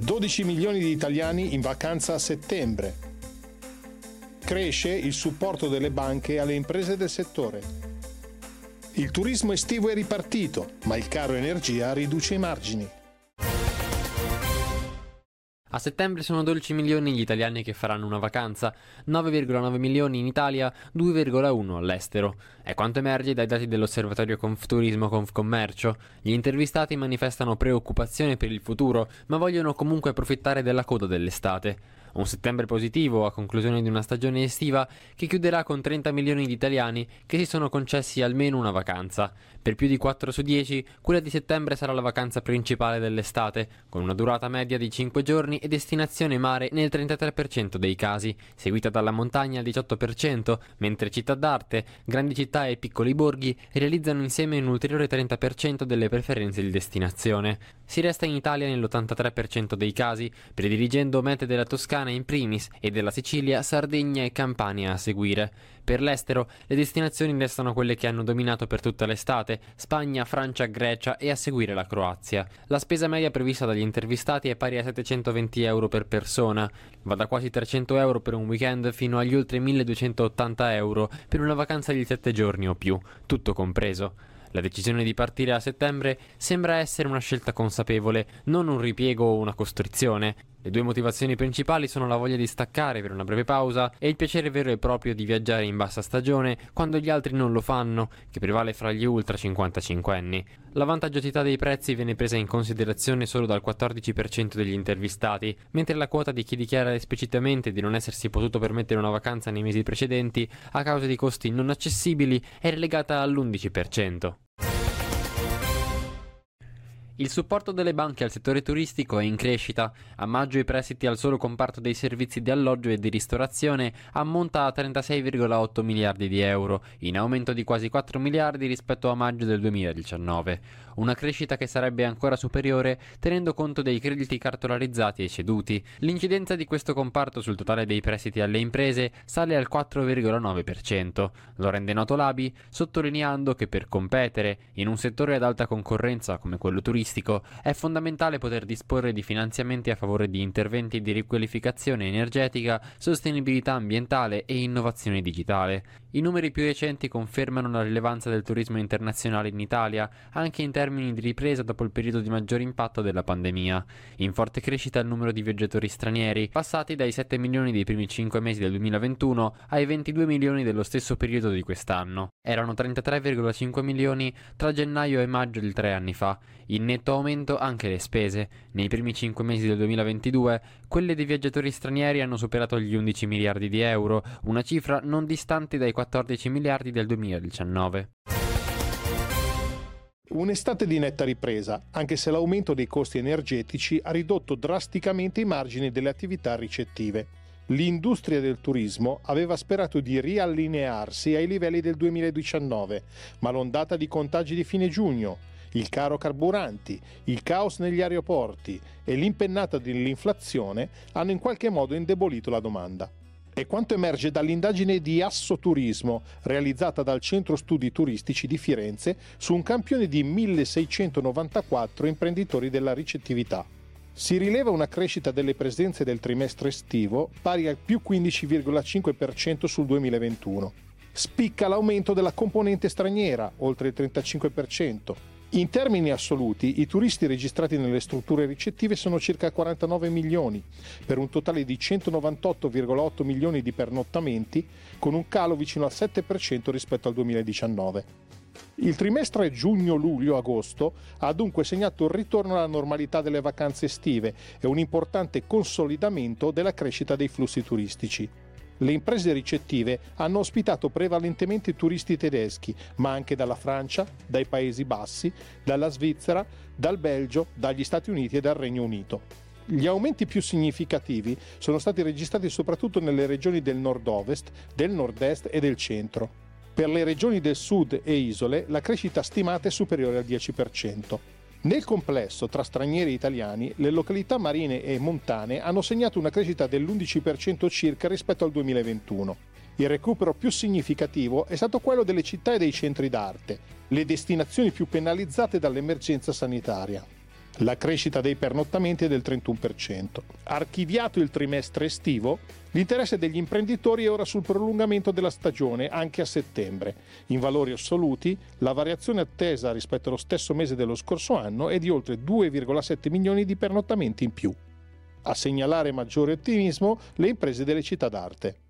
12 milioni di italiani in vacanza a settembre. Cresce il supporto delle banche alle imprese del settore. Il turismo estivo è ripartito, ma il caro energia riduce i margini. A settembre sono 12 milioni gli italiani che faranno una vacanza, 9,9 milioni in Italia, 2,1 all'estero. È quanto emerge dai dati dell'osservatorio Confturismo Confcommercio. Gli intervistati manifestano preoccupazione per il futuro, ma vogliono comunque approfittare della coda dell'estate. Un settembre positivo a conclusione di una stagione estiva che chiuderà con 30 milioni di italiani che si sono concessi almeno una vacanza. Per più di 4 su 10, quella di settembre sarà la vacanza principale dell'estate, con una durata media di 5 giorni e destinazione mare nel 33% dei casi, seguita dalla montagna al 18%, mentre città d'arte, grandi città e piccoli borghi realizzano insieme un ulteriore 30% delle preferenze di destinazione. Si resta in Italia nell'83% dei casi, prediligendo mete della Toscana in primis e della Sicilia, Sardegna e Campania a seguire. Per l'estero, le destinazioni restano quelle che hanno dominato per tutta l'estate, Spagna, Francia, Grecia e a seguire la Croazia. La spesa media prevista dagli intervistati è pari a 720 euro per persona, va da quasi 300 euro per un weekend fino agli oltre 1280 euro per una vacanza di 7 giorni o più, tutto compreso. La decisione di partire a settembre sembra essere una scelta consapevole, non un ripiego o una costrizione. Le due motivazioni principali sono la voglia di staccare per una breve pausa e il piacere vero e proprio di viaggiare in bassa stagione quando gli altri non lo fanno, che prevale fra gli ultra 55 anni. La vantaggiosità dei prezzi viene presa in considerazione solo dal 14% degli intervistati, mentre la quota di chi dichiara esplicitamente di non essersi potuto permettere una vacanza nei mesi precedenti a causa di costi non accessibili è relegata all'11%. Il supporto delle banche al settore turistico è in crescita. A maggio i prestiti al solo comparto dei servizi di alloggio e di ristorazione ammonta a 36,8 miliardi di euro, in aumento di quasi 4 miliardi rispetto a maggio del 2019. Una crescita che sarebbe ancora superiore tenendo conto dei crediti cartolarizzati e ceduti. L'incidenza di questo comparto sul totale dei prestiti alle imprese sale al 4,9%. Lo rende noto l'ABI, sottolineando che per competere in un settore ad alta concorrenza come quello turistico è fondamentale poter disporre di finanziamenti a favore di interventi di riqualificazione energetica, sostenibilità ambientale e innovazione digitale. I numeri più recenti confermano la rilevanza del turismo internazionale in Italia, anche in termini di ripresa dopo il periodo di maggiore impatto della pandemia. In forte crescita il numero di viaggiatori stranieri, passati dai 7 milioni dei primi 5 mesi del 2021 ai 22 milioni dello stesso periodo di quest'anno. Erano 33,5 milioni tra gennaio e maggio di tre anni fa. In netto aumento anche le spese. Nei primi 5 mesi del 2022, quelle dei viaggiatori stranieri hanno superato gli 11 miliardi di euro, una cifra non distante dai 14 miliardi del 2019. Un'estate di netta ripresa, anche se l'aumento dei costi energetici ha ridotto drasticamente i margini delle attività ricettive. L'industria del turismo aveva sperato di riallinearsi ai livelli del 2019, ma l'ondata di contagi di fine giugno, il caro carburanti, il caos negli aeroporti e l'impennata dell'inflazione hanno in qualche modo indebolito la domanda. È quanto emerge dall'indagine di Assoturismo realizzata dal Centro Studi Turistici di Firenze su un campione di 1694 imprenditori della ricettività. Si rileva una crescita delle presenze del trimestre estivo pari al più 15,5% sul 2021. Spicca l'aumento della componente straniera, oltre il 35%. In termini assoluti, i turisti registrati nelle strutture ricettive sono circa 49 milioni, per un totale di 198,8 milioni di pernottamenti, con un calo vicino al 7% rispetto al 2019. Il trimestre giugno-luglio-agosto ha dunque segnato il ritorno alla normalità delle vacanze estive e un importante consolidamento della crescita dei flussi turistici. Le imprese ricettive hanno ospitato prevalentemente turisti tedeschi, ma anche dalla Francia, dai Paesi Bassi, dalla Svizzera, dal Belgio, dagli Stati Uniti e dal Regno Unito. Gli aumenti più significativi sono stati registrati soprattutto nelle regioni del nord-ovest, del nord-est e del centro. Per le regioni del sud e isole la crescita stimata è superiore al 10%. Nel complesso, tra stranieri e italiani, le località marine e montane hanno segnato una crescita dell'11% circa rispetto al 2021. Il recupero più significativo è stato quello delle città e dei centri d'arte, le destinazioni più penalizzate dall'emergenza sanitaria. La crescita dei pernottamenti è del 31%. Archiviato il trimestre estivo, l'interesse degli imprenditori è ora sul prolungamento della stagione anche a settembre. In valori assoluti, la variazione attesa rispetto allo stesso mese dello scorso anno è di oltre 2,7 milioni di pernottamenti in più. A segnalare maggiore ottimismo le imprese delle città d'arte.